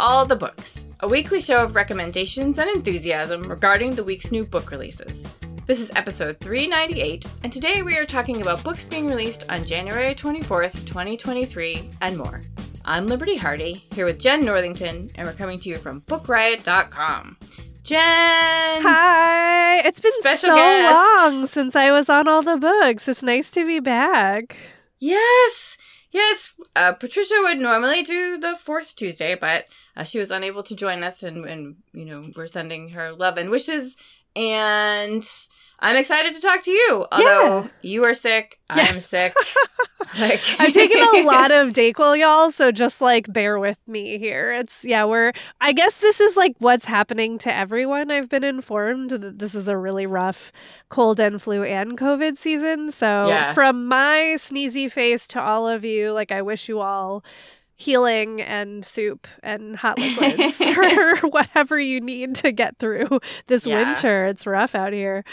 All the Books, a weekly show of recommendations and enthusiasm regarding the week's new book releases. This is episode 398, and today we are talking about books being released on January 24th, 2023, and more. I'm Liberty Hardy, here with Jenn Northington, and we're coming to you from BookRiot.com. Jenn! Hi! It's been Special so guest. long since I was on all the books. It's nice to be back. Yes! Yes! Uh, Patricia would normally do the fourth Tuesday, but uh, she was unable to join us, and, and, you know, we're sending her love and wishes, and I'm excited to talk to you. Although Yeah. you are sick, I'm sick. like, I've taken a lot of Dayquil, y'all, so just like bear with me here. It's yeah, we're I guess this is like what's happening to everyone. I've been informed that this is a really rough cold and flu and COVID season. So Yeah. from my sneezy face to all of you, like I wish you all healing and soup and hot liquids or whatever you need to get through this Yeah. winter. It's rough out here.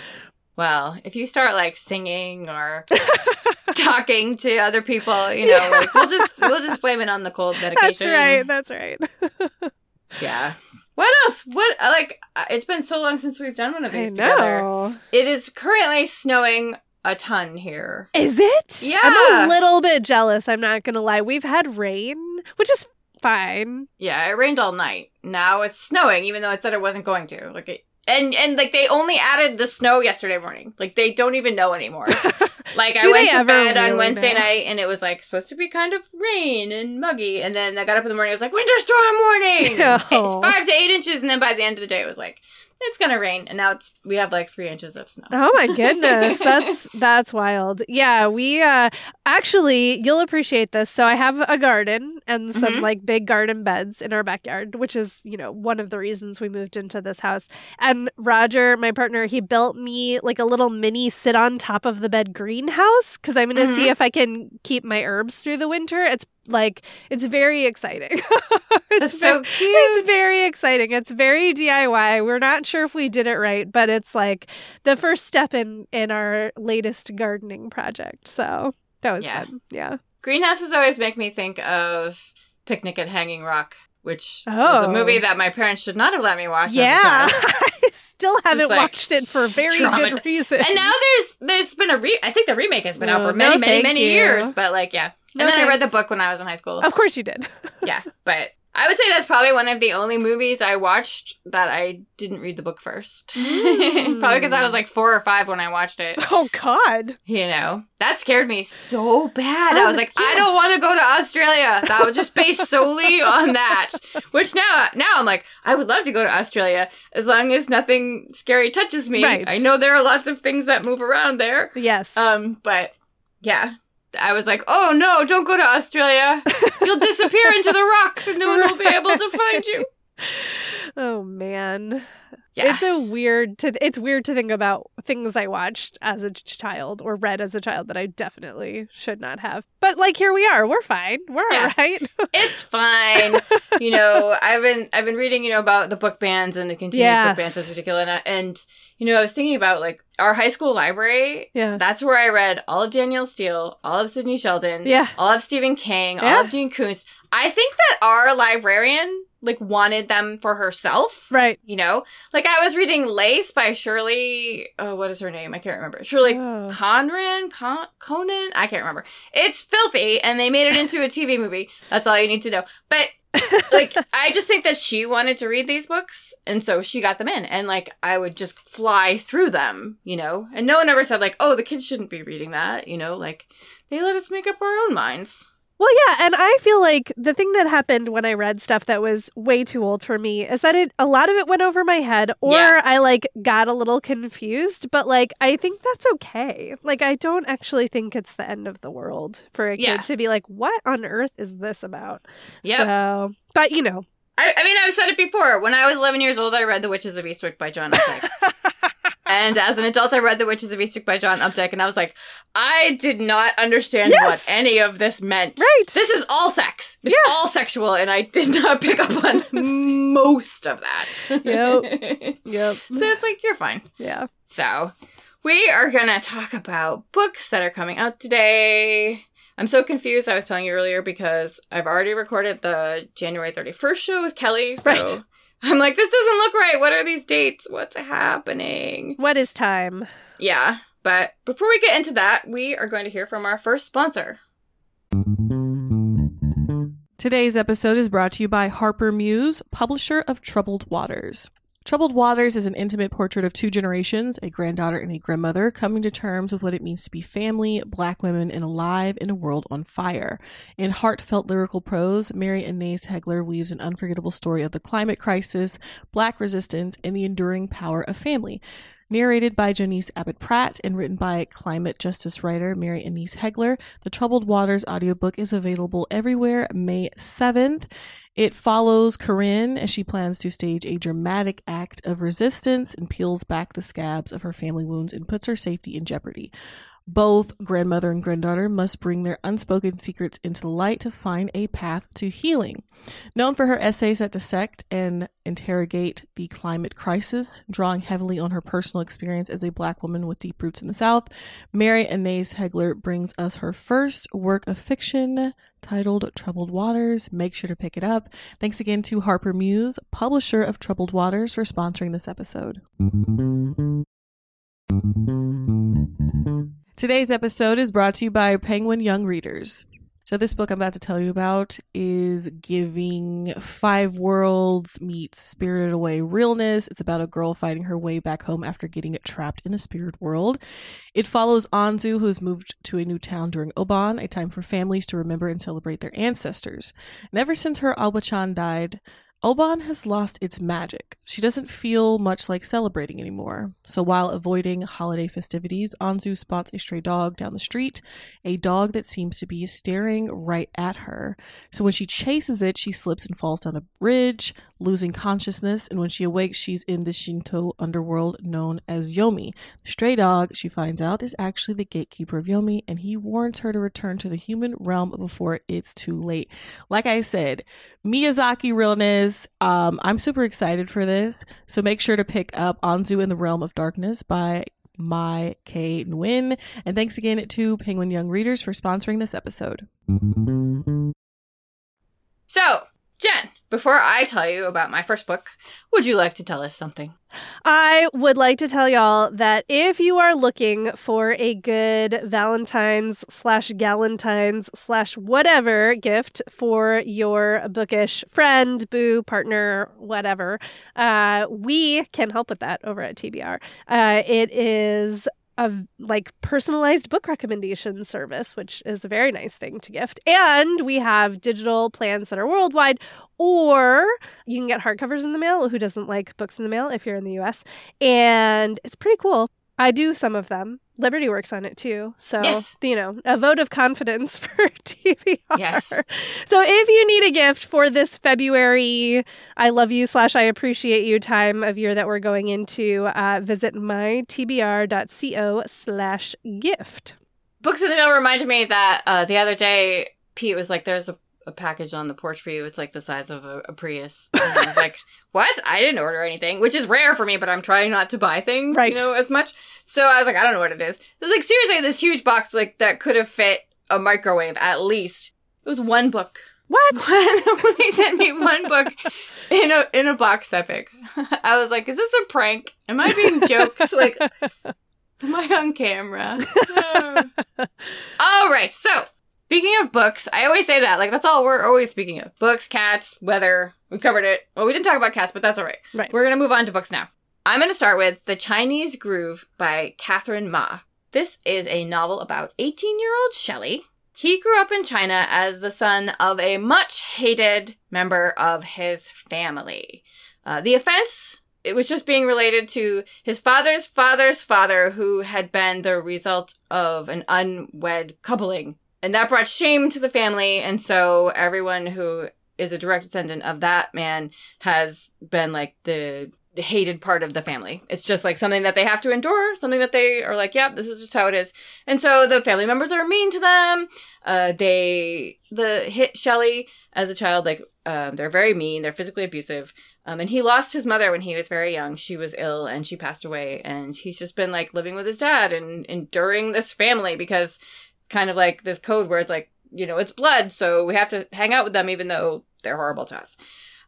Well, if you start like singing or talking to other people, you know, like we'll just we'll just blame it on the cold medication. That's right. That's right. Yeah. What else? What like? uh, It's been so long since we've done one of I these together. It is currently snowing a ton here. Is it? Yeah. I'm a little bit jealous. I'm not gonna lie. We've had rain, which is fine. Yeah, it rained all night. Now it's snowing, even though it said it wasn't going to. Like, it, and and like they only added the snow yesterday morning. Like they don't even know anymore. Like I went to bed on Wednesday know? night and it was like supposed to be kind of rain and muggy, and then I got up in the morning. It was like winter storm warning. Oh. It's five to eight inches, and then by the end of the day, it was like it's gonna rain, and now it's we have like three inches of snow. Oh my goodness. That's that's wild. Yeah, we uh actually you'll appreciate this. So I have a garden and some Mhm. like big garden beds in our backyard, which is, you know, one of the reasons we moved into this house. And Roger, my partner, he built me like a little mini sit on top of the bed greenhouse cuz I'm going to see if I can keep my herbs through the winter. It's like it's very exciting. it's That's so cute. it's very exciting. It's very DIY. We're not sure if we did it right, but it's like the first step in in our latest gardening project. So that was Yeah. fun. Yeah. Greenhouses always make me think of Picnic at Hanging Rock, which was Oh. a movie oh. that my parents should not have let me watch. yeah. As a child. I still haven't like, watched it for very traumat- good reason. And now there's there's been a re I think the remake has been out for many no, many many you. years, but like yeah. And No, then I read the book when I was in high school. of course you did. yeah, but I would say that's probably one of the only movies I watched that I didn't read the book first. Mm. probably because I was like four or five when I watched it. Oh God. You know, that scared me so bad. I Oh, was like, I don't want to go to Australia. That was just based solely on that. Which now, now I'm like, I would love to go to Australia as long as nothing scary touches me. Right. I know there are lots of things that move around there. Yes. Um, but yeah, I was like, oh no, don't go to Australia. You'll disappear into the rocks and no one will be able to find you. oh man. Yeah. It's a weird to it's weird to think about things I watched as a child or read as a child that I definitely should not have. But like here we are. We're fine. We're Yeah. all right. It's fine. you know, I've been I've been reading, you know, about the book bans and the continued Yes. book bans that's ridiculous. And, and you know, I was thinking about like our high school library. yeah. That's where I read all of Danielle Steel, all of Sidney Sheldon, Yeah. all of Stephen King, Yeah. all of Dean Koontz. I think that our librarian like wanted them for herself. Right. You know, like I was reading Lace by Shirley. Oh, what is her name? I can't remember. Shirley Oh. Conran, Con- Conan, I can't remember. It's filthy, and they made it into a TV movie. That's all you need to know. But like, I just think that she wanted to read these books, and so she got them in, and like, I would just fly through them, you know. And no one ever said like, "Oh, the kids shouldn't be reading that," you know. Like, they let us make up our own minds. Well, yeah, and I feel like the thing that happened when I read stuff that was way too old for me is that it a lot of it went over my head or Yeah. I like got a little confused, but like I think that's okay. Like I don't actually think it's the end of the world for a kid Yeah. to be like, "What on earth is this about?" Yeah. So, but you know, I, I mean, I've said it before. When I was 11 years old, I read The Witches of Eastwick by John Updike. and as an adult, I read The Witches of Eastwick by John Updike, and I was like, I did not understand Yes. what any of this meant. Right. This is all sex. It's Yeah. all sexual, and I did not pick up on most of that. Yep. yep. so it's like, you're fine. Yeah. So, we are going to talk about books that are coming out today. I'm so confused. I was telling you earlier because I've already recorded the January 31st show with Kelly. So Right. I'm like, this doesn't look right. What are these dates? What's happening? What is time? Yeah. But before we get into that, we are going to hear from our first sponsor. Today's episode is brought to you by Harper Muse, publisher of Troubled Waters. Troubled Waters is an intimate portrait of two generations, a granddaughter and a grandmother, coming to terms with what it means to be family, black women, and alive in a world on fire. In heartfelt lyrical prose, Mary Annaïse Heglar weaves an unforgettable story of the climate crisis, black resistance, and the enduring power of family. Narrated by Janice Abbott Pratt and written by climate justice writer Mary Annaïse Heglar, the Troubled Waters audiobook is available everywhere May 7th. It follows Corinne as she plans to stage a dramatic act of resistance and peels back the scabs of her family wounds and puts her safety in jeopardy. Both grandmother and granddaughter must bring their unspoken secrets into light to find a path to healing. Known for her essays that dissect and interrogate the climate crisis, drawing heavily on her personal experience as a black woman with deep roots in the South, Mary Annaïse Heglar brings us her first work of fiction titled Troubled Waters. Make sure to pick it up. Thanks again to Harper Muse, publisher of Troubled Waters, for sponsoring this episode. Today's episode is brought to you by Penguin Young Readers. So, this book I'm about to tell you about is giving Five Worlds meets Spirited Away realness. It's about a girl fighting her way back home after getting trapped in the spirit world. It follows Anzu, who's moved to a new town during Obon, a time for families to remember and celebrate their ancestors. And ever since her Obaachan died, Obon has lost its magic. She doesn't feel much like celebrating anymore. So while avoiding holiday festivities, Anzu spots a stray dog down the street, a dog that seems to be staring right at her. So when she chases it, she slips and falls down a bridge, losing consciousness, and when she awakes, she's in the Shinto underworld known as Yomi. The stray dog, she finds out, is actually the gatekeeper of Yomi, and he warns her to return to the human realm before it's too late. Like I said, Miyazaki realness. Um, I'm super excited for this. So make sure to pick up Anzu in the Realm of Darkness by Mai K. Nguyen. And thanks again to Penguin Young Readers for sponsoring this episode. So, Jenn, before I tell you about my first book, would you like to tell us something? I would like to tell y'all that if you are looking for a good Valentine's slash Galentine's slash whatever gift for your bookish friend, boo, partner, whatever, uh, we can help with that over at TBR. Uh, it is a like personalized book recommendation service, which is a very nice thing to gift. And we have digital plans that are worldwide, or you can get hardcovers in the mail. Who doesn't like books in the mail if you're in the US? And it's pretty cool. I do some of them. Liberty works on it too. So, Yes. you know, a vote of confidence for TBR. Yes. So, if you need a gift for this February, I love you slash I appreciate you time of year that we're going into, uh, visit mytbr.co slash gift. Books in the Mail reminded me that uh, the other day, Pete was like, there's a, a package on the porch for you. It's like the size of a, a Prius. And I was like, what? I didn't order anything, which is rare for me, but I'm trying not to buy things, Right. you know, as much. So I was like, I don't know what it is. It's like, seriously, this huge box, like, that could have fit a microwave at least. It was one book. What? when they sent me one book in a in a box that big. I was like, is this a prank? Am I being joked? Like am I on camera? No. all right. So, speaking of books, I always say that. Like that's all we're always speaking of. Books, cats, weather. We covered it. Well, we didn't talk about cats, but that's all right. Right. We're going to move on to books now. I'm going to start with The Chinese Groove by Kathryn Ma. This is a novel about 18 year old Shelley. He grew up in China as the son of a much hated member of his family. Uh, the offense, it was just being related to his father's father's father, who had been the result of an unwed coupling. And that brought shame to the family. And so everyone who is a direct descendant of that man has been like the hated part of the family. It's just like something that they have to endure, something that they are like, yep, this is just how it is. And so the family members are mean to them. Uh, they the hit Shelley as a child, like um, they're very mean. They're physically abusive. Um, and he lost his mother when he was very young. She was ill and she passed away. And he's just been like living with his dad and enduring this family because kind of like this code where it's like, you know, it's blood, so we have to hang out with them even though they're horrible to us.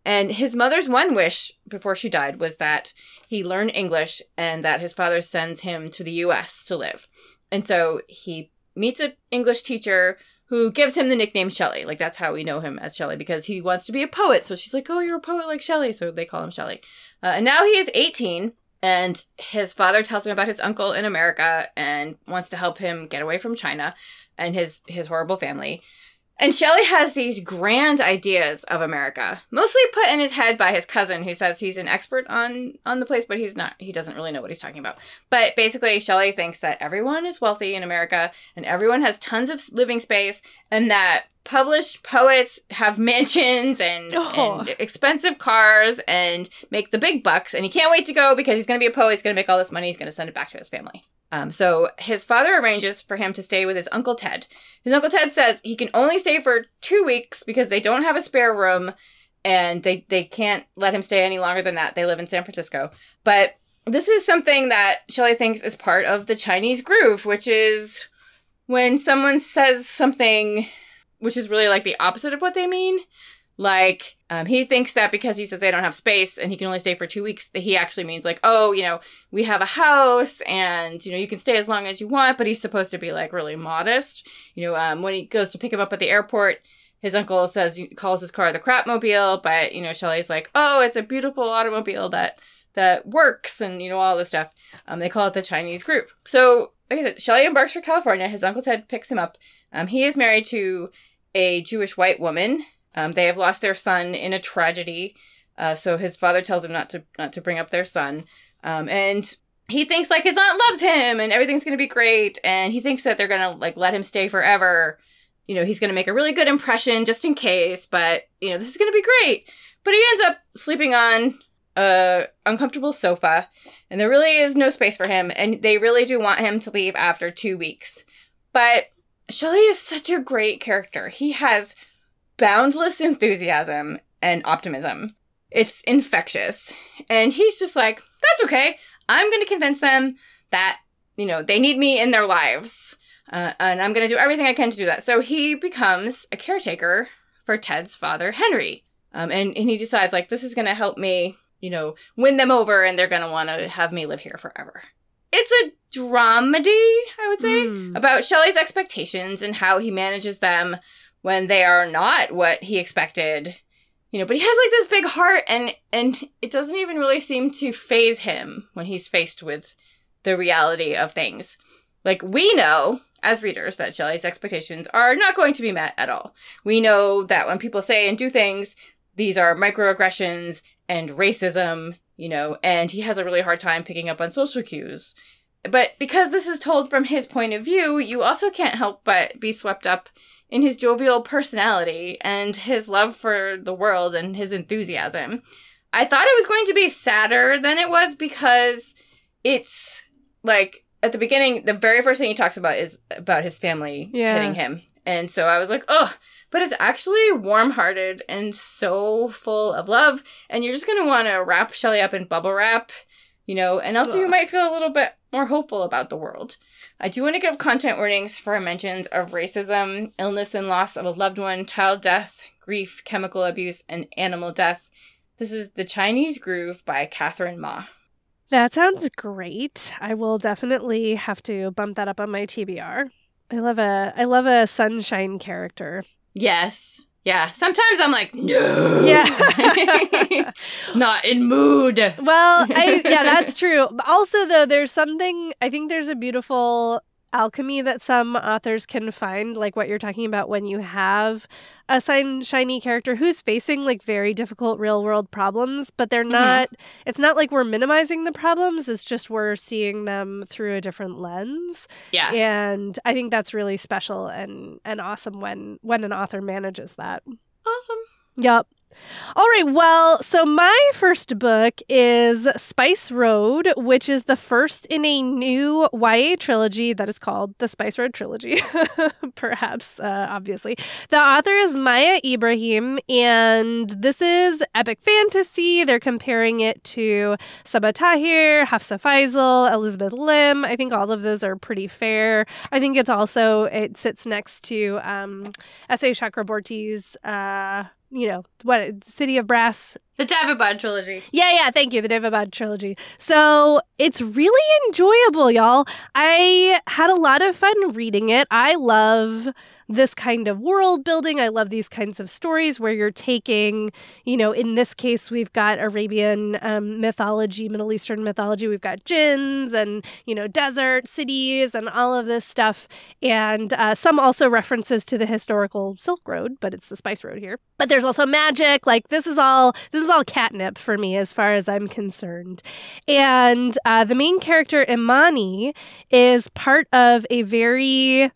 And his mother's one wish before she died was that he learn English and that his father sends him to the US to live. And so he meets an English teacher who gives him the nickname Shelley. Like that's how we know him as Shelley because he wants to be a poet. So she's like, "Oh, you're a poet like Shelley," so they call him Shelley. Uh, and now he is 18, and his father tells him about his uncle in America and wants to help him get away from China and his his horrible family. And Shelley has these grand ideas of America, mostly put in his head by his cousin, who says he's an expert on on the place, but he's not. He doesn't really know what he's talking about. But basically, Shelley thinks that everyone is wealthy in America, and everyone has tons of living space, and that published poets have mansions and, Oh. and expensive cars and make the big bucks. And he can't wait to go because he's going to be a poet. He's going to make all this money. He's going to send it back to his family. Um, so his father arranges for him to stay with his uncle Ted. His uncle Ted says he can only stay for two weeks because they don't have a spare room, and they they can't let him stay any longer than that. They live in San Francisco, but this is something that Shelley thinks is part of the Chinese groove, which is when someone says something which is really like the opposite of what they mean. Like, um, he thinks that because he says they don't have space and he can only stay for two weeks, that he actually means like, oh, you know, we have a house and you know you can stay as long as you want. But he's supposed to be like really modest. You know, um, when he goes to pick him up at the airport, his uncle says he calls his car the crapmobile, but you know Shelley's like, oh, it's a beautiful automobile that that works and you know all this stuff. Um, they call it the Chinese groove. So like I said, Shelley embarks for California. His uncle Ted picks him up. Um, he is married to a Jewish white woman. Um, they have lost their son in a tragedy. Uh, so his father tells him not to not to bring up their son. Um, and he thinks like his aunt loves him and everything's gonna be great. And he thinks that they're gonna like let him stay forever. You know, he's gonna make a really good impression just in case. But you know, this is gonna be great. But he ends up sleeping on a uncomfortable sofa, and there really is no space for him. And they really do want him to leave after two weeks. But Shelley is such a great character. He has boundless enthusiasm and optimism. It's infectious. And he's just like, that's okay. I'm going to convince them that, you know, they need me in their lives. Uh, and I'm going to do everything I can to do that. So he becomes a caretaker for Ted's father, Henry. Um, and, and he decides, like, this is going to help me, you know, win them over and they're going to want to have me live here forever. It's a dramedy, I would say Mm. about Shelley's expectations and how he manages them when they are not what he expected. You know, but he has like this big heart and and it doesn't even really seem to phase him when he's faced with the reality of things. Like we know as readers that Shelley's expectations are not going to be met at all. We know that when people say and do things, these are microaggressions and racism, you know, and he has a really hard time picking up on social cues. But because this is told from his point of view, you also can't help but be swept up in his jovial personality and his love for the world and his enthusiasm. I thought it was going to be sadder than it was because it's like at the beginning, the very first thing he talks about is about his family Yeah. hitting him. And so I was like, oh, but it's actually warm hearted and so full of love. And you're just going to want to wrap Shelley up in bubble wrap, you know, and also you might feel a little bit more hopeful about the world. I do want to give content warnings for mentions of racism, illness and loss of a loved one, child death, grief, chemical abuse, and animal death. This is The Chinese Groove by Kathryn Ma. That sounds great. I will definitely have to bump that up on my TBR. I love a I love a sunshine character. Yes. Yeah. Sometimes I'm like, no. Yeah. Not in mood. Well, I yeah, that's true. Also though, there's something I think there's a beautiful alchemy that some authors can find like what you're talking about when you have a sign shiny character who's facing like very difficult real world problems but they're Mhm. not it's not like we're minimizing the problems it's just we're seeing them through a different lens Yeah. and i think that's really special and and awesome when when an author manages that Awesome. yep All right. Well, so my first book is Spice Road, which is the first in a new YA trilogy that is called the Spice Road Trilogy, perhaps, uh, obviously. The author is Maiya Ibrahim, and this is epic fantasy. They're comparing it to Sabaa Tahir, Hafsa Faizal, Elizabeth Lim. I think all of those are pretty fair. I think it's also, it sits next to um, S.A. Chakraborty's. Uh, you know, what City of Brass. The Daevabad trilogy. Yeah, yeah, thank you. The Daevabad trilogy. So it's really enjoyable, y'all. I had a lot of fun reading it. I love this kind of world building. I love these kinds of stories where you're taking, you know, in this case, we've got Arabian um, mythology, Middle Eastern mythology. We've got jinns and, you know, desert cities and all of this stuff. And uh, some also references to the historical Silk Road, but it's the Spice Road here. But there's also magic. Like this is all, this is all catnip for me as far as I'm concerned. And uh, the main character, Imani, is part of a very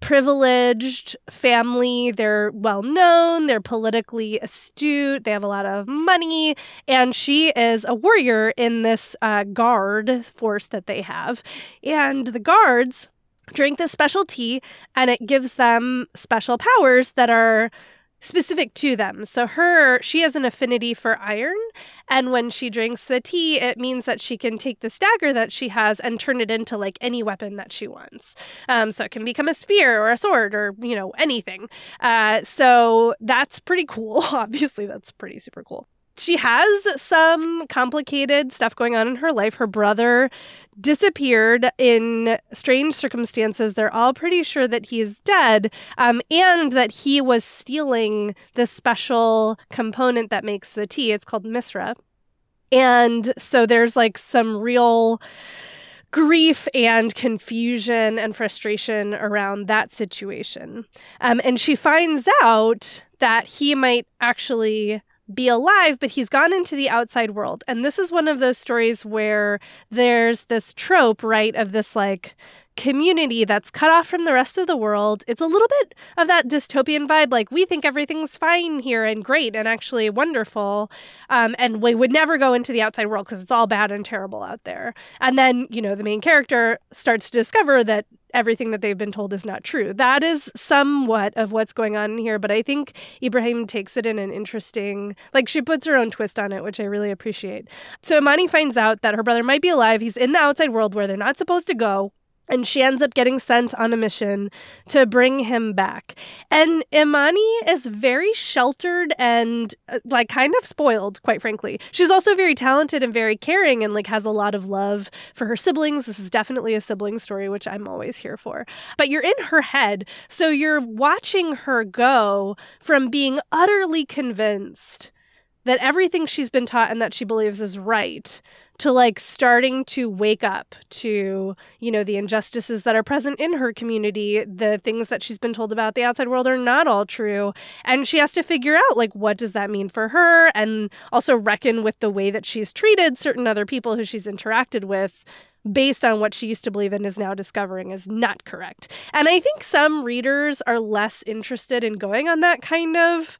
privileged family. They're well known, they're politically astute, they have a lot of money, and she is a warrior in this uh, guard force that they have. And the guards drink this special tea, and it gives them special powers that are specific to them. So her she has an affinity for iron and when she drinks the tea it means that she can take the dagger that she has and turn it into like any weapon that she wants. Um, so it can become a spear or a sword or you know anything. Uh, so that's pretty cool. Obviously that's pretty super cool she has some complicated stuff going on in her life. Her brother disappeared in strange circumstances. They're all pretty sure that he is dead um, and that he was stealing the special component that makes the tea. It's called Misra. And so there's like some real grief and confusion and frustration around that situation. Um, and she finds out that he might actually be alive, but he's gone into the outside world. And this is one of those stories where there's this trope, right, of this like community that's cut off from the rest of the world. It's a little bit of that dystopian vibe. Like, we think everything's fine here and great and actually wonderful. Um, and we would never go into the outside world because it's all bad and terrible out there. And then, you know, the main character starts to discover that everything that they've been told is not true. That is somewhat of what's going on here, but I think Ibrahim takes it in an interesting, like she puts her own twist on it, which I really appreciate. So Imani finds out that her brother might be alive. He's in the outside world where they're not supposed to go and she ends up getting sent on a mission to bring him back. And Imani is very sheltered and uh, like kind of spoiled, quite frankly. She's also very talented and very caring and like has a lot of love for her siblings. This is definitely a sibling story, which I'm always here for. But you're in her head, so you're watching her go from being utterly convinced that everything she's been taught and that she believes is right to like starting to wake up to, you know, the injustices that are present in her community, the things that she's been told about the outside world are not all true. And she has to figure out, like, what does that mean for her? And also reckon with the way that she's treated certain other people who she's interacted with based on what she used to believe and is now discovering is not correct. And I think some readers are less interested in going on that kind of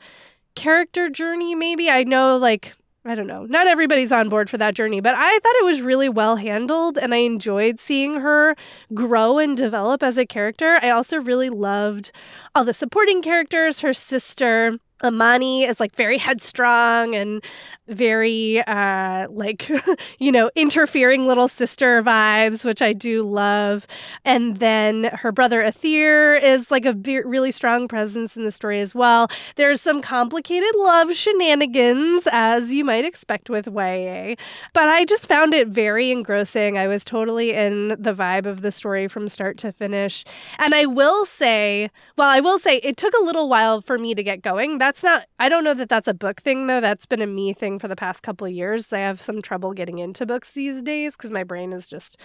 character journey, maybe. I know, like, I don't know. Not everybody's on board for that journey, but I thought it was really well handled and I enjoyed seeing her grow and develop as a character. I also really loved all the supporting characters, her sister, Imani is like very headstrong and very uh like you know interfering little sister vibes which I do love. And then her brother Atheer is like a be- really strong presence in the story as well. There's some complicated love shenanigans as you might expect with YA but I just found it very engrossing. I was totally in the vibe of the story from start to finish. And I will say well I will say it took a little while for me to get going that's not I don't know that that's a book thing though that's been a me thing for the past couple years. I have some trouble getting into books these days because my brain is just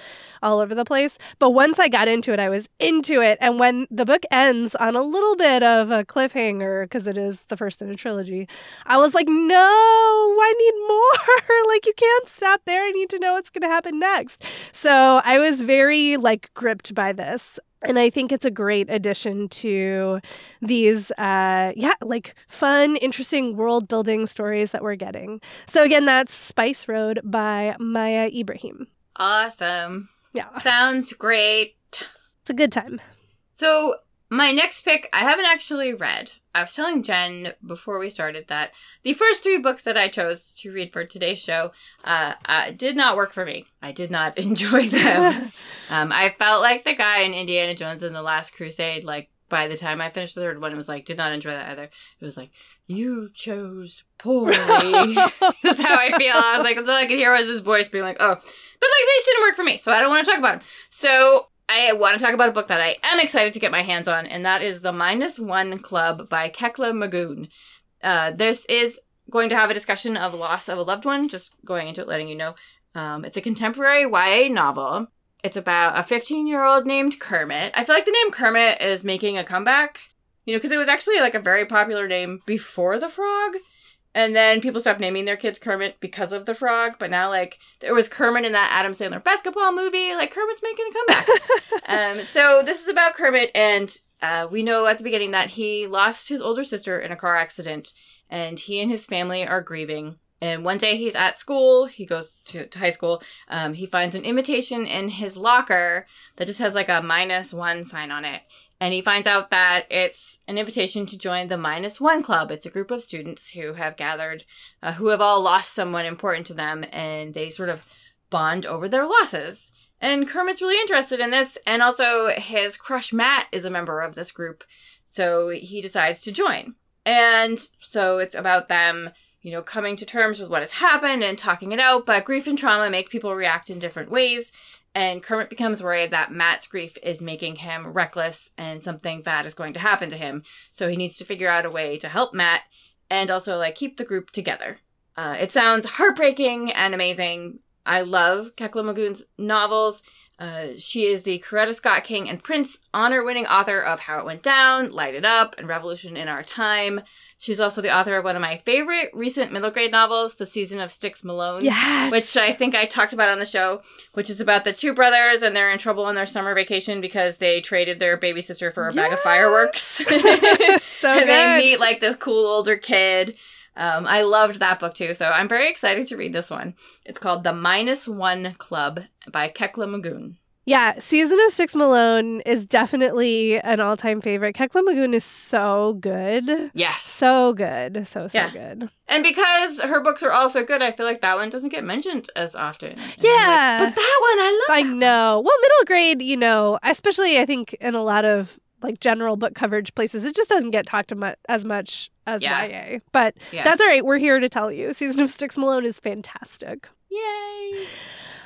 all over the place. But once I got into it, I was into it. And when the book ends on a little bit of a cliffhanger, because it is the first in a trilogy, I was like, no, I need more. like, you can't stop there. I need to know what's going to happen next. So I was very like gripped by this. And I think it's a great addition to these, uh, yeah, like fun, interesting world building stories that we're getting. So, again, that's Spice Road by Maiya Ibrahim. Awesome. Yeah, Sounds great. it's a good time. So, my next pick, I haven't actually read. I was telling Jenn before we started that the first three books that I chose to read for today's show uh, uh, did not work for me. I did not enjoy them. um, I felt like the guy in Indiana Jones and the Last Crusade, like, by the time I finished the third one, it was like, did not enjoy that either. It was like, you chose poorly. That's how I feel. I was like, all I could hear was his voice being like, oh. But like, these didn't work for me, so I don't want to talk about them. So I want to talk about a book that I am excited to get my hands on, and that is The Minus One Club by Kekla Magoon. Uh, this is going to have a discussion of loss of a loved one, just going into it, letting you know. Um, it's a contemporary YA novel. It's about a 15 year old named Kermit. I feel like the name Kermit is making a comeback, you know, because it was actually like a very popular name before the frog. And then people stopped naming their kids Kermit because of the frog. But now, like, there was Kermit in that Adam Sandler basketball movie. Like, Kermit's making a comeback. um, so this is about Kermit, and uh, we know at the beginning that he lost his older sister in a car accident, and he and his family are grieving. And one day he's at school, he goes to, to high school, um, he finds an invitation in his locker that just has like a minus one sign on it. And he finds out that it's an invitation to join the Minus One Club. It's a group of students who have gathered, uh, who have all lost someone important to them, and they sort of bond over their losses. And Kermit's really interested in this, and also his crush Matt is a member of this group, so he decides to join. And so it's about them, you know, coming to terms with what has happened and talking it out, but grief and trauma make people react in different ways. And Kermit becomes worried that Matt's grief is making him reckless and something bad is going to happen to him. So he needs to figure out a way to help Matt and also like keep the group together. Uh, it sounds heartbreaking and amazing. I love Kekla Magoon's novels. Uh, she is the Coretta Scott King and Prince honor winning author of How It Went Down, Light It Up, and Revolution in Our Time. She's also the author of one of my favorite recent middle grade novels, The Season of Sticks Malone. Yes. Which I think I talked about on the show, which is about the two brothers and they're in trouble on their summer vacation because they traded their baby sister for a bag of fireworks. so and good. they meet like this cool older kid. Um, I loved that book too, so I'm very excited to read this one. It's called The Minus One Club by Kekla Magoon. Yeah, Season of Sticks Malone is definitely an all time favorite. Kekla Magoon is so good. Yes. So good. So, so Yeah. good. And because her books are all so good, I feel like that one doesn't get mentioned as often. And I'm like, Yeah. but that one, I love I know. Well, middle grade, you know, especially I think in a lot of like general book coverage places, it just doesn't get talked about as much as Yeah. YA. But Yeah. that's all right. We're here to tell you. Season of Sticks Malone is fantastic. Yay.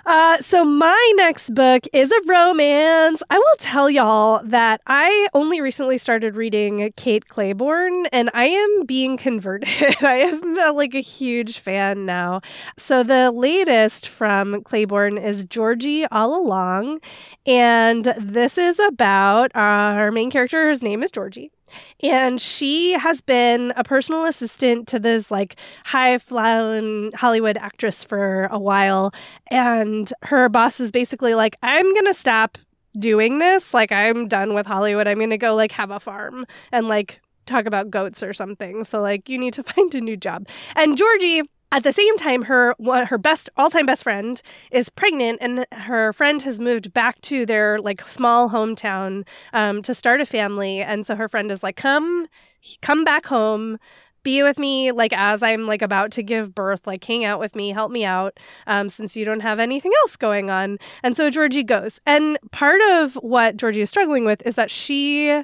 Uh, so my next book is a romance. I will tell y'all that I only recently started reading Kate Clayborn, and I am being converted. I am uh, like a huge fan now. So the latest from Clayborn is Georgie All Along, and this is about uh, our main character. His name is Georgie. And she has been a personal assistant to this like high flying Hollywood actress for a while. And her boss is basically like i'm gonna stop doing this. Like i'm done with hollywood. I'm gonna go like have a farm and like talk about goats or something. So like you need to find a new job. And georgie at the same time her her best all-time best friend is pregnant and her friend has moved back to their like small hometown um, to start a family. And so her friend is like come come back home. Be with me like as i'm like about to give birth. Like hang out with me. Help me out um, since you don't have anything else going on. And so georgie goes. And part of what georgie is struggling with is that she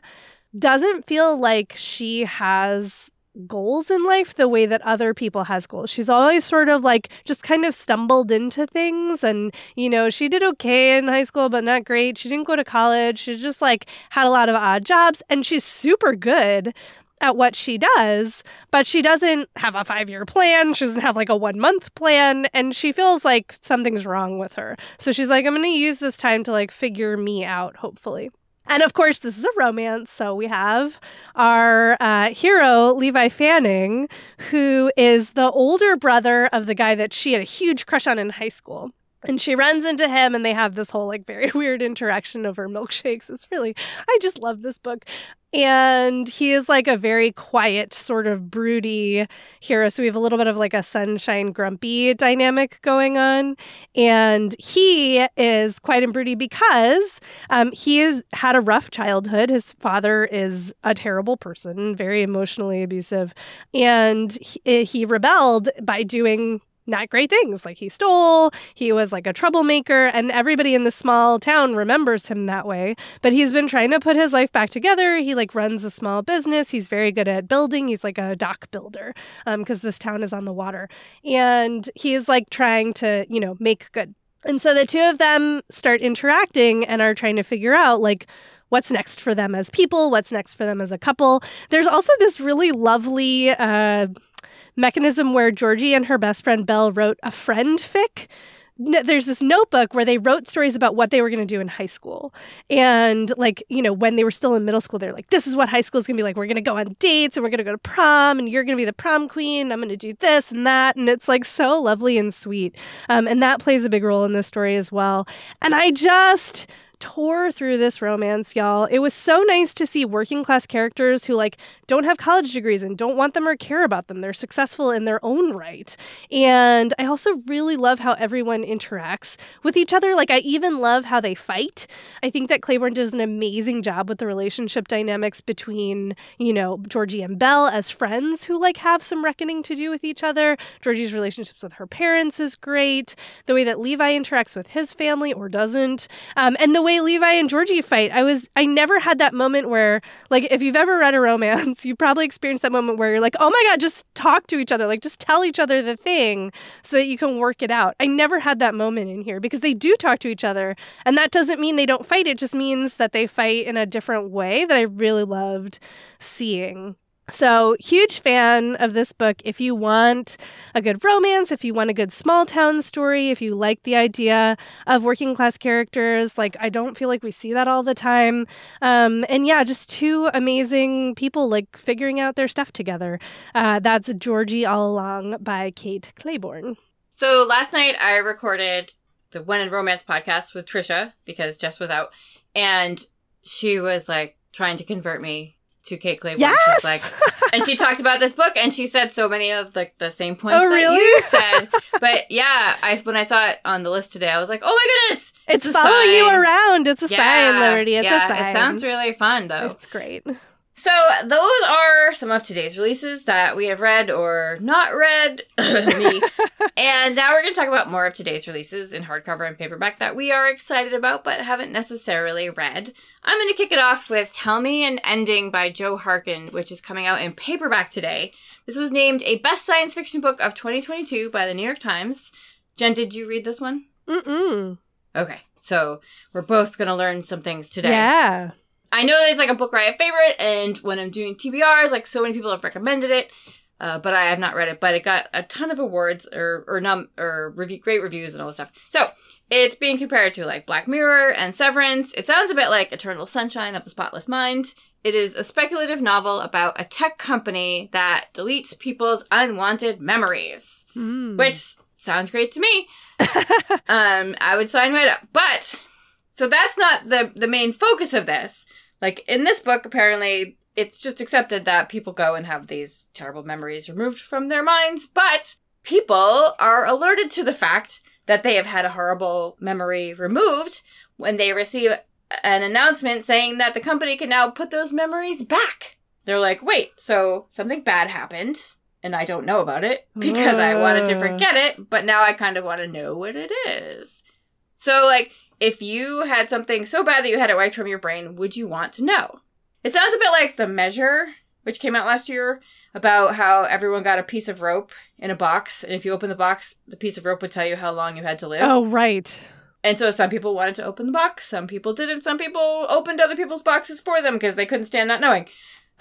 doesn't feel like she has goals in life the way that other people has goals. She's always sort of like just kind of stumbled into things and you know, she did okay in high school but not great. She didn't go to college. She just like had a lot of odd jobs and she's super good at what she does, but she doesn't have a 5-year plan. She doesn't have like a 1-month plan and she feels like something's wrong with her. So she's like I'm going to use this time to like figure me out hopefully. And of course, this is a romance. So we have our uh, hero, Levi Fanning, who is the older brother of the guy that she had a huge crush on in high school. And she runs into him and they have this whole like very weird interaction over milkshakes. It's really i just love this book. And he is like a very quiet sort of broody hero. So we have a little bit of like a sunshine grumpy dynamic going on. And he is quiet and broody because um, he has had a rough childhood. His father is a terrible person very emotionally abusive. And he, he rebelled by doing not great things. Like he stole, he was like a troublemaker, and everybody in the small town remembers him that way. But he's been trying to put his life back together. He like runs a small business. He's very good at building. He's like a dock builder because um, this town is on the water. And he's like trying to, you know, make good. And so the two of them start interacting and are trying to figure out like, what's next for them as people, what's next for them as a couple. There's also this really lovely uh, mechanism where Georgie and her best friend Belle wrote a friend fic there's this notebook where they wrote stories about what they were going to do in high school. And like, you know, when they were still in middle school, they're like, this is what high school is going to be like. We're going to go on dates and we're going to go to prom and you're going to be the prom queen. I'm going to do this and that. And it's like so lovely and sweet. Um, and that plays a big role in this story as well. And I just tore through this romance, y'all. It was so nice to see working class characters who like don't have college degrees and don't want them or care about them. They're successful in their own right. And I also really love how everyone interacts with each other. Like I even love how they fight. I think that Clayborn does an amazing job with the relationship dynamics between, you know, Georgie and Belle as friends who like have some reckoning to do with each other. Georgie's relationships with her parents is great. The way that Levi interacts with his family or doesn't. Um, and the way way Levi and Georgie fight. I was I never had that moment where like if you've ever read a romance, you probably experienced that moment where you're like, "Oh my god, just talk to each other. Like just tell each other the thing so that you can work it out." I never had that moment in here because they do talk to each other, and that doesn't mean they don't fight. It just means that they fight in a different way that I really loved seeing. So, huge fan of this book. If you want a good romance, if you want a good small town story, if you like the idea of working class characters, like I don't feel like we see that all the time. Um, and yeah, just two amazing people like figuring out their stuff together. Uh, that's Georgie All Along by Kate Clayborn. So, last night I recorded the When in Romance podcast with Trisha because Jess was out, and she was like trying to convert me to Kate Clayborn. Yes! She's like, and she talked about this book, and she said so many of the, the same points Oh, that really? you said. But yeah, I when I saw it on the list today, I was like, oh my goodness, It's, a following you around. It's a Yeah, sign, Liberty. It's yeah, a sign. It sounds really fun though. It's great. So those are some of today's releases that we have read or not read. me. and now we're going to talk about more of today's releases in hardcover and paperback that we are excited about but haven't necessarily read. I'm going to kick it off with Tell Me an Ending by Jo Harkin, which is coming out in paperback today. This was named a best science fiction book of 2022 by the New York Times. Jenn, did you read this one? Mm-mm. Okay. So we're both going to learn some things today. Yeah. I know that it's like a book riot favorite, and when I'm doing TBRs, like so many people have recommended it, uh, but I have not read it. But it got a ton of awards or or num or review, great reviews and all this stuff. So it's being compared to like Black Mirror and Severance. It sounds a bit like Eternal Sunshine of the Spotless Mind. It is a speculative novel about a tech company that deletes people's unwanted memories, Mm. which sounds great to me. um, I would sign right up. But so that's not the the main focus of this. Like in this book, apparently it's just accepted that people go and have these terrible memories removed from their minds, but people are alerted to the fact that they have had a horrible memory removed when they receive an announcement saying that the company can now put those memories back. They're like, wait, so something bad happened and I don't know about it because I wanted to Uh. forget it, but now I kind of want to know what it is. So, like, if you had something so bad that you had it wiped from your brain, would you want to know? It sounds a bit like The Measure, which came out last year, about how everyone got a piece of rope in a box, and if you open the box, the piece of rope would tell you how long you had to live. Oh, right. And so some people wanted to open the box, some people didn't, some people opened other people's boxes for them because they couldn't stand not knowing.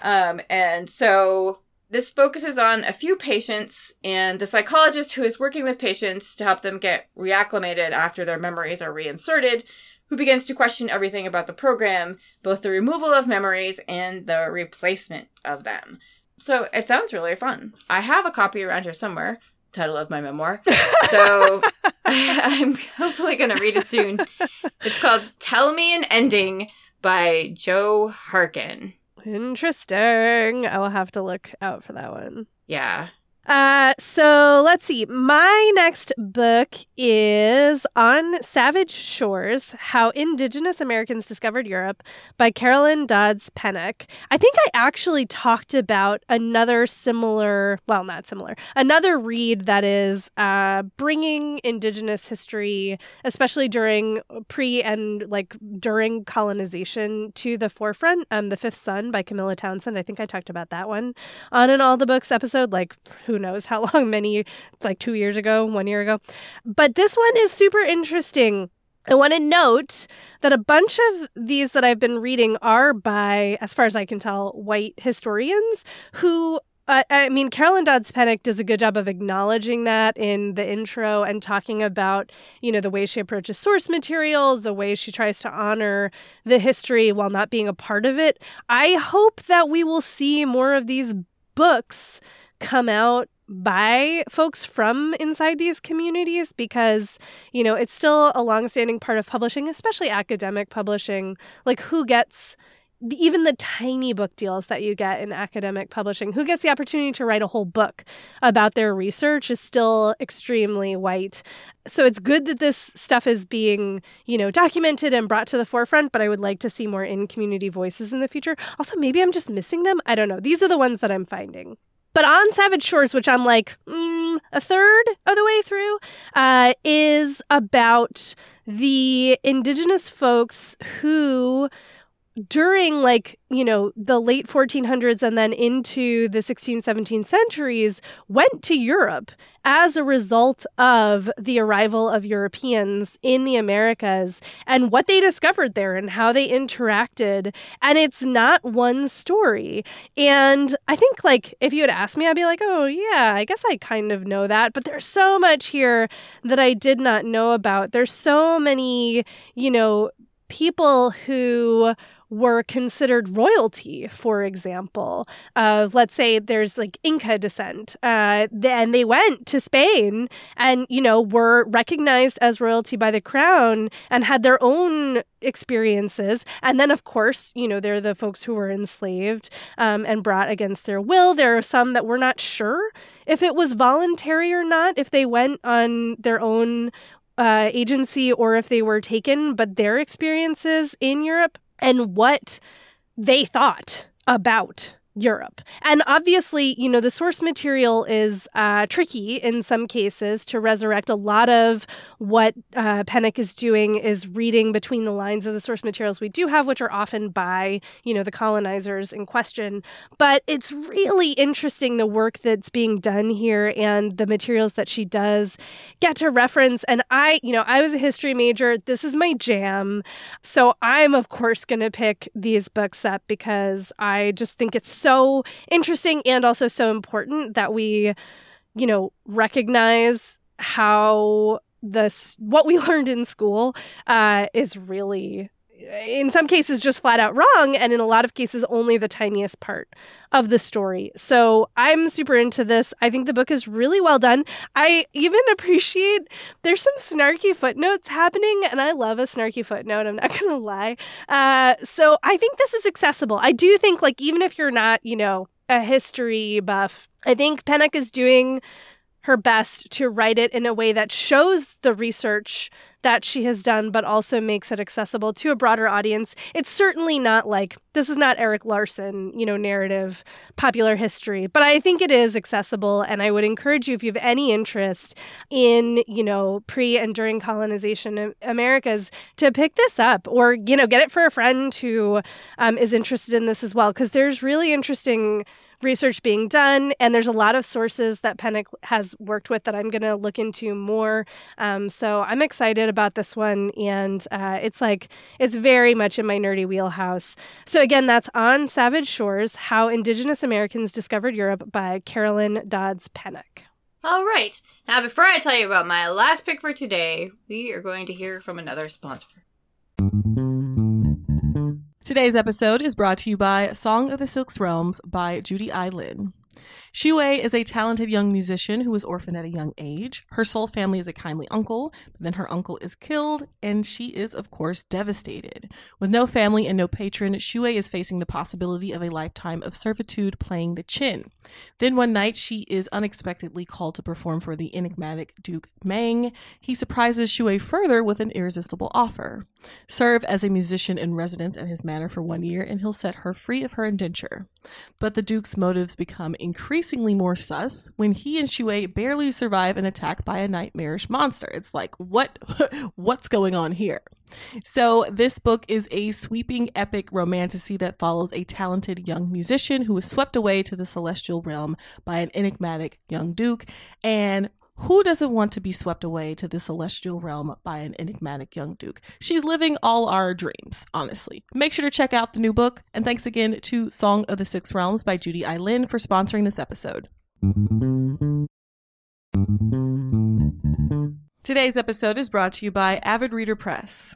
Um, and so this focuses on a few patients and the psychologist who is working with patients to help them get reacclimated after their memories are reinserted, who begins to question everything about the program, both the removal of memories and the replacement of them. So it sounds really fun. I have a copy around here somewhere. title of my memoir. So I'm hopefully going to read it soon. It's called Tell Me an Ending by Jo Harkin. Interesting. I will have to look out for that one. Yeah. Uh, so let's see. My next book is On Savage Shores How Indigenous Americans Discovered Europe by Caroline Dodds Pennock. I think I actually talked about another similar, well, not similar, another read that is uh, bringing Indigenous history, especially during pre and like during colonization, to the forefront. Um, The Fifth Sun by Camilla Townsend. I think I talked about that one on an All the Books episode, like who knows how long, many, like two years ago, one year ago. But this one is super interesting. I want to note that a bunch of these that I've been reading are by, as far as I can tell, white historians who. Uh, I mean, Caroline Dodds Pennock does a good job of acknowledging that in the intro and talking about, you know, the way she approaches source material, the way she tries to honor the history while not being a part of it. I hope that we will see more of these books come out by folks from inside these communities because you know it's still a longstanding part of publishing especially academic publishing. Like who gets even the tiny book deals that you get in academic publishing who gets the opportunity to write a whole book about their research is still extremely white. So it's good that this stuff is being you know documented and brought to the forefront but i would like to see more in community voices in the future. Also maybe i'm just missing them. I don't know. These are the ones that i'm finding but on Savage Shores, which I'm like mm, a third of the way through, uh, is about the indigenous folks who during like you know the late 1400s and then into the 16 17 centuries went to europe as a result of the arrival of europeans in the americas and what they discovered there and how they interacted. And it's not one story. And i think like if you had asked me i'd be like oh yeah i guess i kind of know that. But there's so much here that i did not know about. There's so many you know people who were considered royalty, for example. Uh, let's say there's like Inca descent, uh, and they went to Spain and, you know, were recognized as royalty by the crown and had their own experiences. And then, of course, you know, they're the folks who were enslaved um, and brought against their will. There are some that we're not sure if it was voluntary or not, if they went on their own uh, agency or if they were taken, but their experiences in Europe and what they thought about Europe. And obviously, you know, the source material is uh, tricky in some cases to resurrect. A lot of what uh, Pennock is doing is reading between the lines of the source materials we do have, which are often by, you know, the colonizers in question. But it's really interesting the work that's being done here and the materials that she does get to reference. And I, you know, I was a history major. This is my jam. So I'm, of course, going to pick these books up because I just think it's so interesting and also so important that we, you know, recognize how this what we learned in school uh, is really in some cases just flat out wrong and in a lot of cases only the tiniest part of the story. So i'm super into this. I think the book is really well done. I even appreciate there's some snarky footnotes happening and i love a snarky footnote i'm not gonna lie. Uh, so i think this is accessible. I do think like even if you're not you know a history buff i think pennock is doing her best to write it in a way that shows the research that she has done, but also makes it accessible to a broader audience. It's certainly not like this is not Erik Larson, you know, narrative popular history, but I think it is accessible. And I would encourage you, if you have any interest in, you know, pre and during colonization Americas, to pick this up or, you know, get it for a friend who um, is interested in this as well, because there's really interesting research being done, and there's a lot of sources that Pennock has worked with that I'm going to look into more. Um, so I'm excited about this one, and uh, it's like it's very much in my nerdy wheelhouse. So again, that's on Savage Shores: How Indigenous Americans Discovered Europe by Caroline Dodds Pennock. All right. Now, before I tell you about my last pick for today, we are going to hear from another sponsor. Today's episode is brought to you by Song of the Six Realms by Judy I. Lin. Xue is a talented young musician who was orphaned at a young age. Her sole family is a kindly uncle, but then her uncle is killed, and she is, of course, devastated. With no family and no patron, Xue is facing the possibility of a lifetime of servitude playing the qin. Then one night, she is unexpectedly called to perform for the enigmatic Duke Meng. He surprises Xue further with an irresistible offer serve as a musician in residence at his manor for one year, and he'll set her free of her indenture. But the Duke's motives become increasingly more sus when he and Xue barely survive an attack by a nightmarish monster. It's like, what what's going on here? So this book is a sweeping epic romantasy that follows a talented young musician who is swept away to the celestial realm by an enigmatic young duke and who doesn't want to be swept away to the celestial realm by an enigmatic young duke? She's living all our dreams, honestly. Make sure to check out the new book, and thanks again to Song of the Six Realms by Judy I. Lin for sponsoring this episode. Today's episode is brought to you by Avid Reader Press.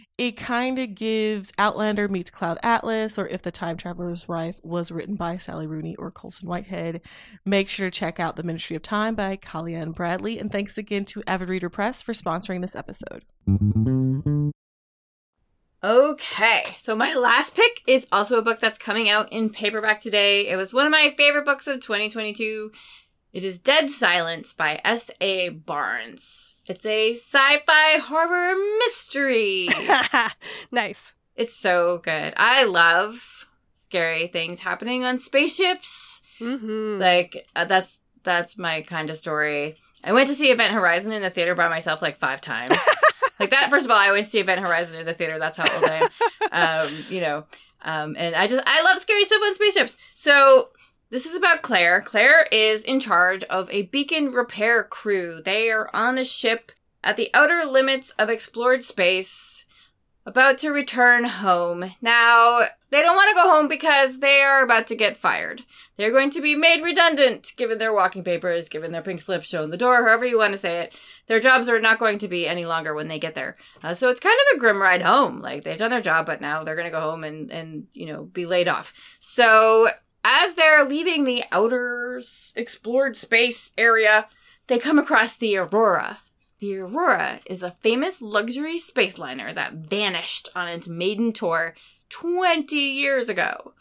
It kind of gives Outlander meets Cloud Atlas, or If the Time Traveler's Wife was written by Sally Rooney or Colson Whitehead. Make sure to check out The Ministry of Time by Kaliane Bradley. And thanks again to Avid Reader Press for sponsoring this episode. Okay, so my last pick is also a book that's coming out in paperback today. It was one of my favorite books of 2022. It is Dead Silence by S.A. Barnes. It's a sci fi horror mystery. nice. It's so good. I love scary things happening on spaceships. Mm-hmm. Like, uh, that's that's my kind of story. I went to see Event Horizon in the theater by myself like five times. like that. First of all, I went to see Event Horizon in the theater. That's how old I am. Um, you know, um, and I just I love scary stuff on spaceships. So this is about Claire. Claire is in charge of a beacon repair crew. They are on a ship at the outer limits of explored space, about to return home. Now, they don't want to go home because they are about to get fired. They're going to be made redundant, given their walking papers, given their pink slip shown the door, however you want to say it. Their jobs are not going to be any longer when they get there. Uh, so it's kind of a grim ride home. Like, they've done their job, but now they're going to go home and, and, you know, be laid off. So as they're leaving the outer explored space area, they come across the Aurora. The Aurora is a famous luxury space liner that vanished on its maiden tour 20 years ago.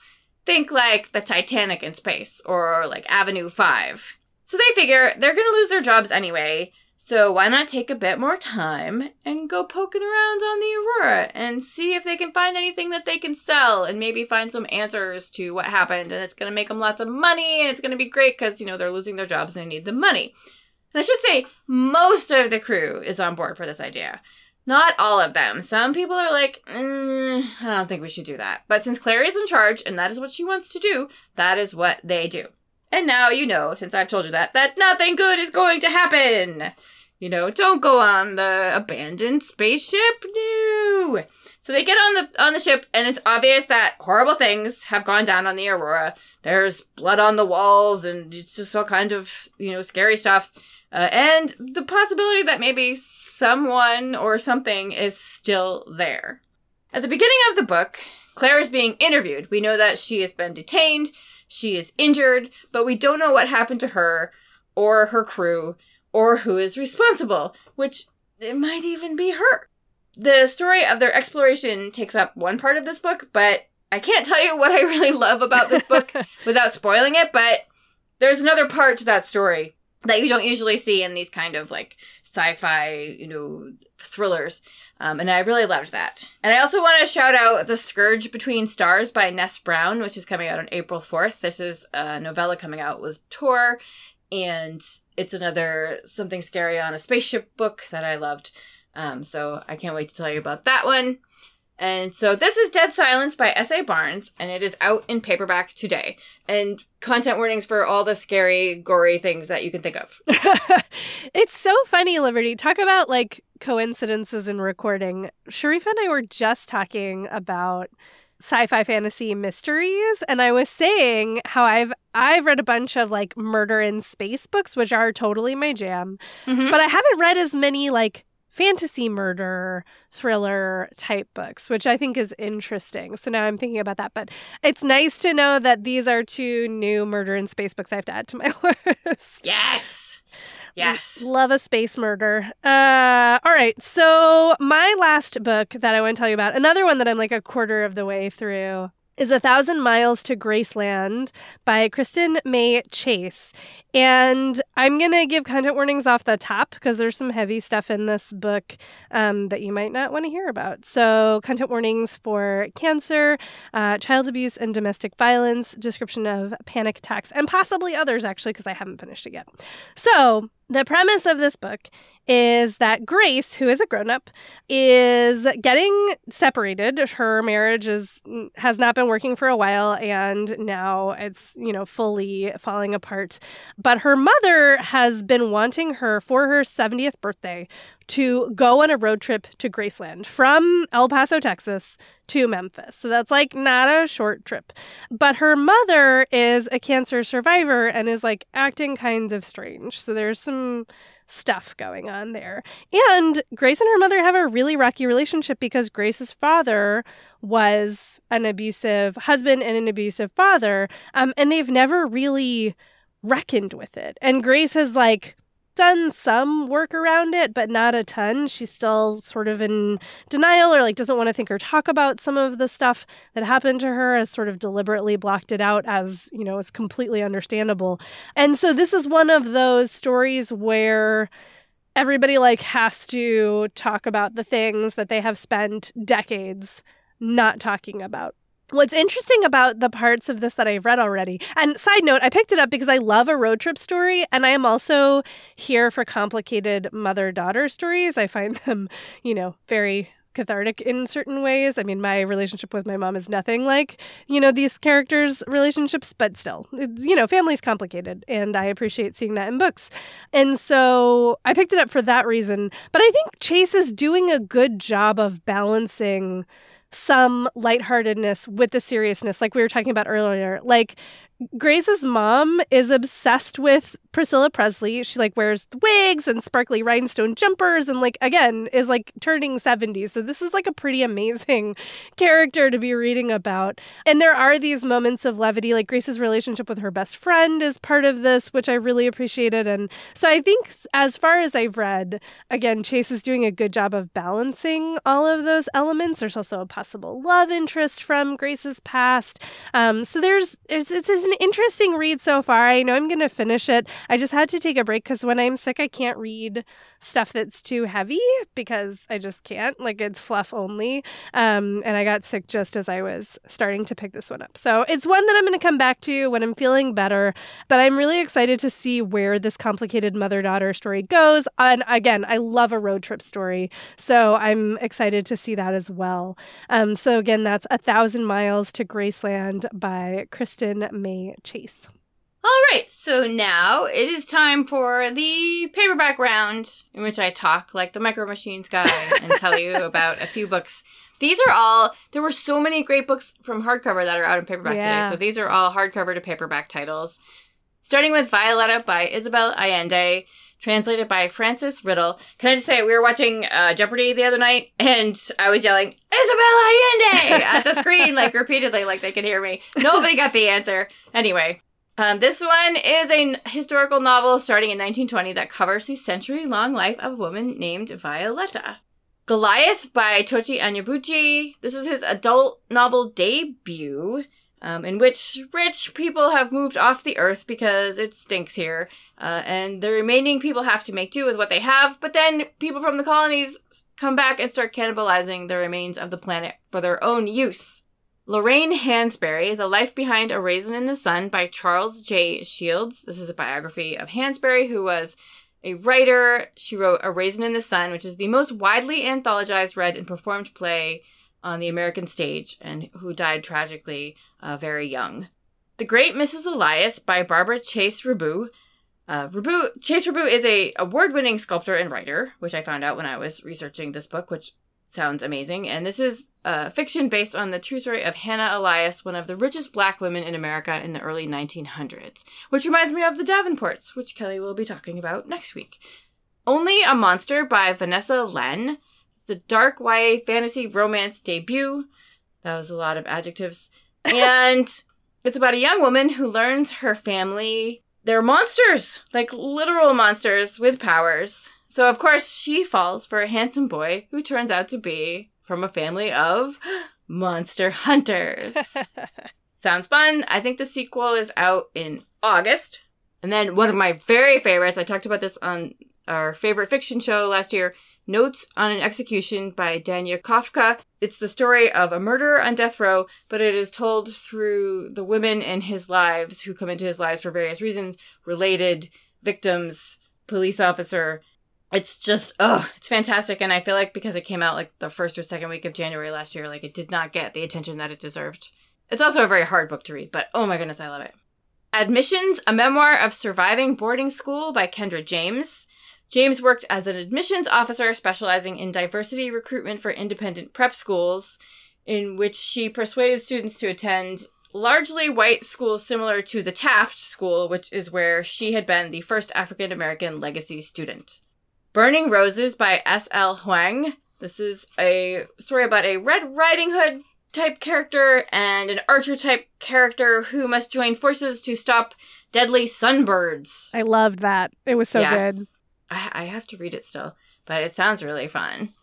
Think like the Titanic in space or like Avenue 5. So they figure they're going to lose their jobs anyway, so why not take a bit more time and go poking around on the Aurora and see if they can find anything that they can sell and maybe find some answers to what happened and it's going to make them lots of money and it's going to be great cuz you know they're losing their jobs and they need the money. And I should say most of the crew is on board for this idea. Not all of them. Some people are like, mm, I don't think we should do that. But since Claire is in charge and that is what she wants to do, that is what they do. And now you know, since I've told you that, that nothing good is going to happen. You know, don't go on the abandoned spaceship. No. So they get on the on the ship, and it's obvious that horrible things have gone down on the Aurora. There's blood on the walls, and it's just all kind of you know scary stuff, uh, and the possibility that maybe someone or something is still there. At the beginning of the book, Claire is being interviewed. We know that she has been detained, she is injured, but we don't know what happened to her or her crew or who is responsible, which it might even be her. The story of their exploration takes up one part of this book, but I can't tell you what I really love about this book without spoiling it, but there's another part to that story that you don't usually see in these kind of like sci-fi, you know, thrillers. Um, and I really loved that. And I also want to shout out The Scourge Between Stars by Ness Brown, which is coming out on April 4th. This is a novella coming out with Tor, and it's another something scary on a spaceship book that I loved. Um, so I can't wait to tell you about that one. And so this is Dead Silence by S.A. Barnes, and it is out in paperback today. And content warnings for all the scary, gory things that you can think of. it's so funny, Liberty. Talk about like coincidences in recording. Sharifah and I were just talking about sci-fi fantasy mysteries and I was saying how I've I've read a bunch of like murder in space books which are totally my jam. Mhm. But I haven't read as many like fantasy murder thriller type books, which I think is interesting. So now I'm thinking about that. But it's nice to know that these are two new murder in space books I have to add to my list. Yes. Yes. Love a space murder. Uh, all right. So, my last book that I want to tell you about, another one that I'm like a quarter of the way through, is A Thousand Miles to Graceland by Kristen Mei Chase. And I'm going to give content warnings off the top because there's some heavy stuff in this book um, that you might not want to hear about. So, content warnings for cancer, uh, child abuse, and domestic violence, description of panic attacks, and possibly others, actually, because I haven't finished it yet. So, the premise of this book is that Grace, who is a grown up, is getting separated. Her marriage is has not been working for a while and now it's, you know, fully falling apart. But her mother has been wanting her for her 70th birthday to go on a road trip to Graceland from El Paso, Texas to Memphis. So that's like not a short trip. But her mother is a cancer survivor and is like acting kind of strange. So there's some stuff going on there. And Grace and her mother have a really rocky relationship because Grace's father was an abusive husband and an abusive father. Um, and they've never really reckoned with it. And Grace has like done some work around it, but not a ton. She's still sort of in denial or like doesn't want to think or talk about some of the stuff that happened to her, has sort of deliberately blocked it out as, you know, is completely understandable. And so this is one of those stories where everybody like has to talk about the things that they have spent decades not talking about. What's interesting about the parts of this that I've read already, and side note, I picked it up because I love a road trip story, and I am also here for complicated mother daughter stories. I find them, you know, very cathartic in certain ways. I mean, my relationship with my mom is nothing like, you know, these characters' relationships, but still, you know, family's complicated, and I appreciate seeing that in books. And so I picked it up for that reason. But I think Chase is doing a good job of balancing some lightheartedness with the seriousness, like we were talking about earlier. Like Grace's mom is obsessed with Priscilla Presley. She like wears wigs and sparkly rhinestone jumpers and like again is like turning 70. So this is like a pretty amazing character to be reading about. And there are these moments of levity like Grace's relationship with her best friend is part of this, which I really appreciated and so I think as far as I've read, again Chase is doing a good job of balancing all of those elements. There's also a possible love interest from Grace's past. Um so there's it's it's an interesting read so far. I know I'm going to finish it. I just had to take a break because when I'm sick, I can't read stuff that's too heavy because I just can't. Like it's fluff only. Um, and I got sick just as I was starting to pick this one up. So it's one that I'm going to come back to when I'm feeling better. But I'm really excited to see where this complicated mother daughter story goes. And again, I love a road trip story. So I'm excited to see that as well. Um, so again, that's A Thousand Miles to Graceland by Kristen Mei Chase. All right, so now it is time for the paperback round in which I talk like the Micro Machines guy and tell you about a few books. These are all, there were so many great books from hardcover that are out in paperback Yeah. today. So these are all hardcover to paperback titles. Starting with Violeta by Isabel Allende, translated by Frances Riddle. Can I just say, we were watching uh, Jeopardy the other night, and I was yelling, Isabel Allende at the screen, like repeatedly, like they could hear me. Nobody got the answer. Anyway, um, this one is a n- historical novel starting in 1920 that covers the century long life of a woman named Violeta. Goliath by Tochi Onyebuchi. This is his adult novel debut. Um, in which rich people have moved off the earth because it stinks here, uh, and the remaining people have to make do with what they have. But then people from the colonies come back and start cannibalizing the remains of the planet for their own use. Lorraine Hansberry, The Life Behind a Raisin in the Sun by Charles J. Shields. This is a biography of Hansberry, who was a writer. She wrote A Raisin in the Sun, which is the most widely anthologized, read, and performed play on the American stage, and who died tragically uh, very young. The Great Mrs. Elias by Barbara Chase Riboud. Uh, Chase Riboud is a award-winning sculptor and writer, which I found out when I was researching this book, which sounds amazing. And this is uh, fiction based on the true story of Hannah Elias, one of the richest black women in America in the early 1900s, which reminds me of the Davenports, which Kelly will be talking about next week. Only a Monster by Vanessa Len. A dark YA fantasy romance debut. That was a lot of adjectives. And it's about a young woman who learns her family, they're monsters, like literal monsters with powers. So, of course, she falls for a handsome boy who turns out to be from a family of monster hunters. Sounds fun. I think the sequel is out in August. And then one of my very favorites, I talked about this on our favorite fiction show last year Notes on an Execution by Danya Kukafka. It's the story of a murderer on death row, but it is told through the women in his lives who come into his lives for various reasons related victims, police officer, it's just oh it's fantastic. And i feel like because it came out like the first or second week of january last year like it did not get the attention that it deserved. It's also a very hard book to read but oh my goodness i love it. Admissions a memoir of surviving boarding school by kendra james james worked as an admissions officer specializing in diversity recruitment for independent prep schools in which she persuaded students to attend largely white schools similar to the taft school which is where she had been the first african american legacy student Burning Roses by S.L. Huang. This is a story about a Red Riding Hood type character and an archer type character who must join forces to stop deadly sunbirds. I loved that. It was so Yeah. good. I, I have to read it still, but it sounds really fun.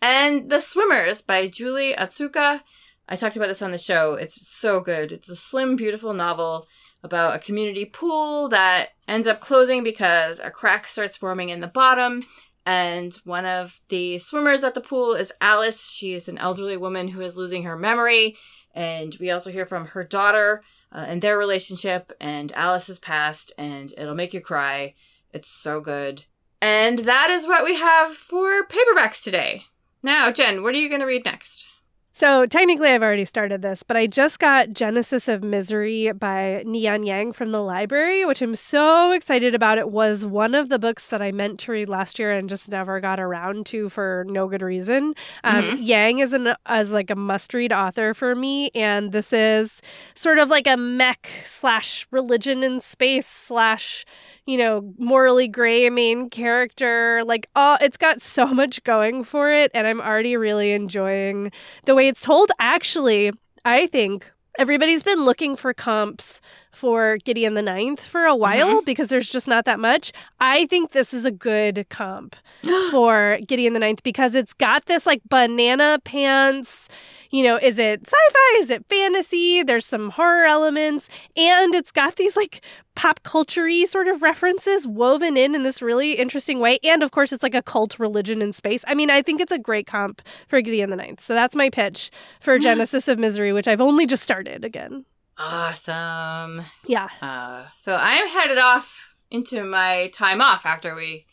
And The Swimmers by Julie Otsuka. I talked about this on the show. It's so good. It's a slim, beautiful novel about a community pool that ends up closing because a crack starts forming in the bottom. And one of the swimmers at the pool is Alice. She is an elderly woman who is losing her memory. And we also hear from her daughter uh, and their relationship. And Alice has passed, and it'll make you cry. It's so good. And that is what we have for paperbacks today. Now, Jenn, what are you going to read next? So technically, I've already started this, but I just got Genesis of Misery by Neon Yang from the library, which I'm so excited about. It was one of the books that I meant to read last year and just never got around to for no good reason. Um, Yang is an as like a must read author for me, and this is sort of like a mech slash religion in space slash you know, morally gray main character. Like, oh, it's got so much going for it, and I'm already really enjoying the way it's told. Actually, I think everybody's been looking for comps for Gideon the Ninth for a mm-hmm. while because there's just not that much. I think this is a good comp for Gideon the Ninth because it's got this like banana pants. You know, is it sci-fi? Is it fantasy? There's some horror elements, and it's got these like pop culture sort of references woven in in this really interesting way. And of course, it's like a cult religion in space. I mean, I think it's a great comp for Gideon the Ninth. So that's my pitch for Genesis of Misery, which I've only just started again. Awesome. Yeah. Uh, so I'm headed off into my time off after we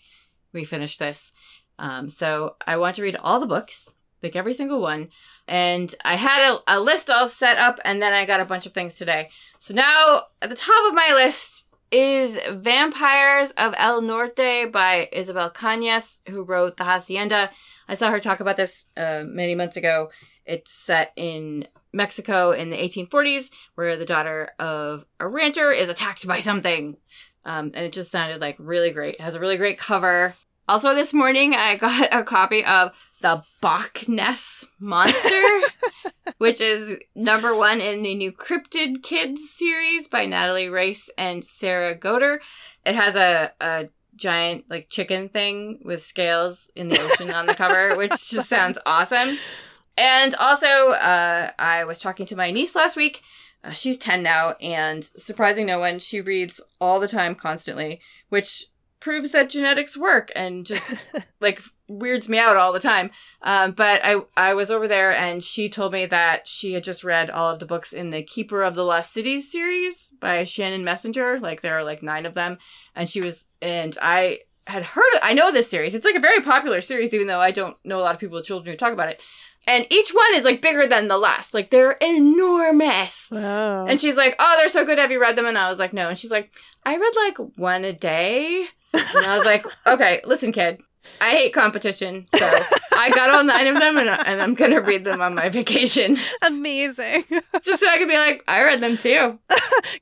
we finish this. Um, so I want to read all the books, like every single one. And I had a, a list all set up, and then I got a bunch of things today. So now at the top of my list is Vampires of El Norte by Isabel Cañas, who wrote The Hacienda. I saw her talk about this uh, many months ago. It's set in Mexico in the 1840s, where the daughter of a rancher is attacked by something. Um, and it just sounded like really great. It has a really great cover. Also, this morning I got a copy of the Bach Ness Monster, which is number one in the new Cryptid Kids series by Natalie Rice and Sarah Goder. It has a, a giant like chicken thing with scales in the ocean on the cover, which just sounds awesome. And also, uh, I was talking to my niece last week Uh, she's 10 now, and surprising no one, she reads all the time, constantly, which proves that genetics work and just like weirds me out all the time. Um, but I I was over there and she told me that she had just read all of the books in the Keeper of the Lost Cities series by Shannon Messenger. Like there are like nine of them, and she was and I had heard I know this series. It's like a very popular series, even though I don't know a lot of people with children who talk about it. And each one is like bigger than the last. Like they're enormous. Oh. And she's like, "Oh, they're so good. Have you read them?" And I was like, "No." And she's like, "I read like one a day." And I was like, "Okay, listen, kid. I hate competition, so I got all nine of them, and, and I'm gonna read them on my vacation, Amazing. just so I can be like, I read them too.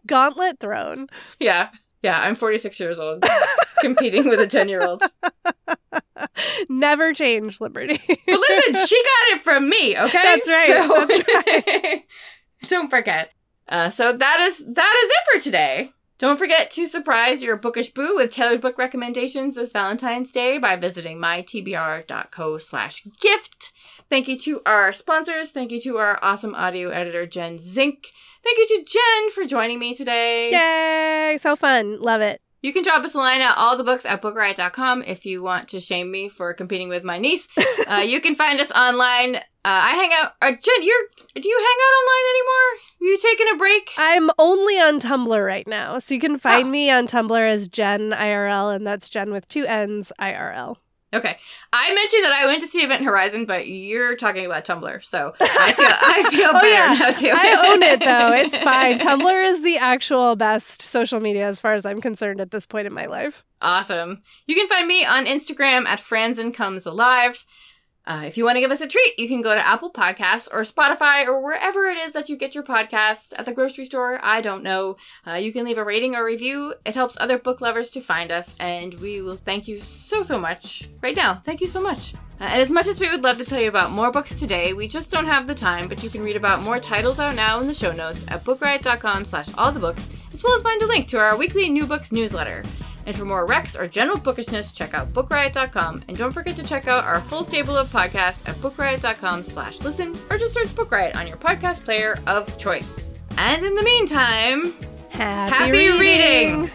Gauntlet thrown. Yeah, yeah. I'm 46 years old, competing with a 10 year old. Never change, Liberty. But listen, she got it from me. Okay, That's right, that's don't forget. Uh, so that is that is it for today. Don't forget to surprise your bookish boo with tailored book recommendations this Valentine's Day by visiting mytbr.co slash gift. Thank you to our sponsors. Thank you to our awesome audio editor, Jen Zink. Thank you to Jenn for joining me today. Yay! So fun. Love it. You can drop us a line at all the books at bookriot.com if you want to shame me for competing with my niece. uh, you can find us online. Uh, I hang out. Uh, Jenn, you're do you hang out online anymore? Are you taking a break? I'm only on Tumblr right now. So you can find Oh. me on Tumblr as Jenn IRL, and that's Jenn with two N's IRL. Okay. I mentioned that I went to see Event Horizon, but you're talking about Tumblr, so I feel I feel Oh, better yeah. now too. I own it though. It's fine. Tumblr is the actual best social media as far as I'm concerned at this point in my life. Awesome. You can find me on Instagram at Franzen Comes Alive. Uh, if you want to give us a treat, you can go to Apple Podcasts or Spotify or wherever it is that you get your podcasts at the grocery store. I don't know. Uh, you can leave a rating or review. It helps other book lovers to find us, and we will thank you so, so much right now. Thank you so much. Uh, and as much as we would love to tell you about more books today, we just don't have the time, but you can read about more titles out now in the show notes at bookriot.com slash all the books, as well as find a link to our weekly new books newsletter. And for more recs or general bookishness, check out bookriot.com. And don't forget to check out our full stable of podcasts at bookriot.com slash listen, or just search Book Riot on your podcast player of choice. And in the meantime, Happy, Happy reading.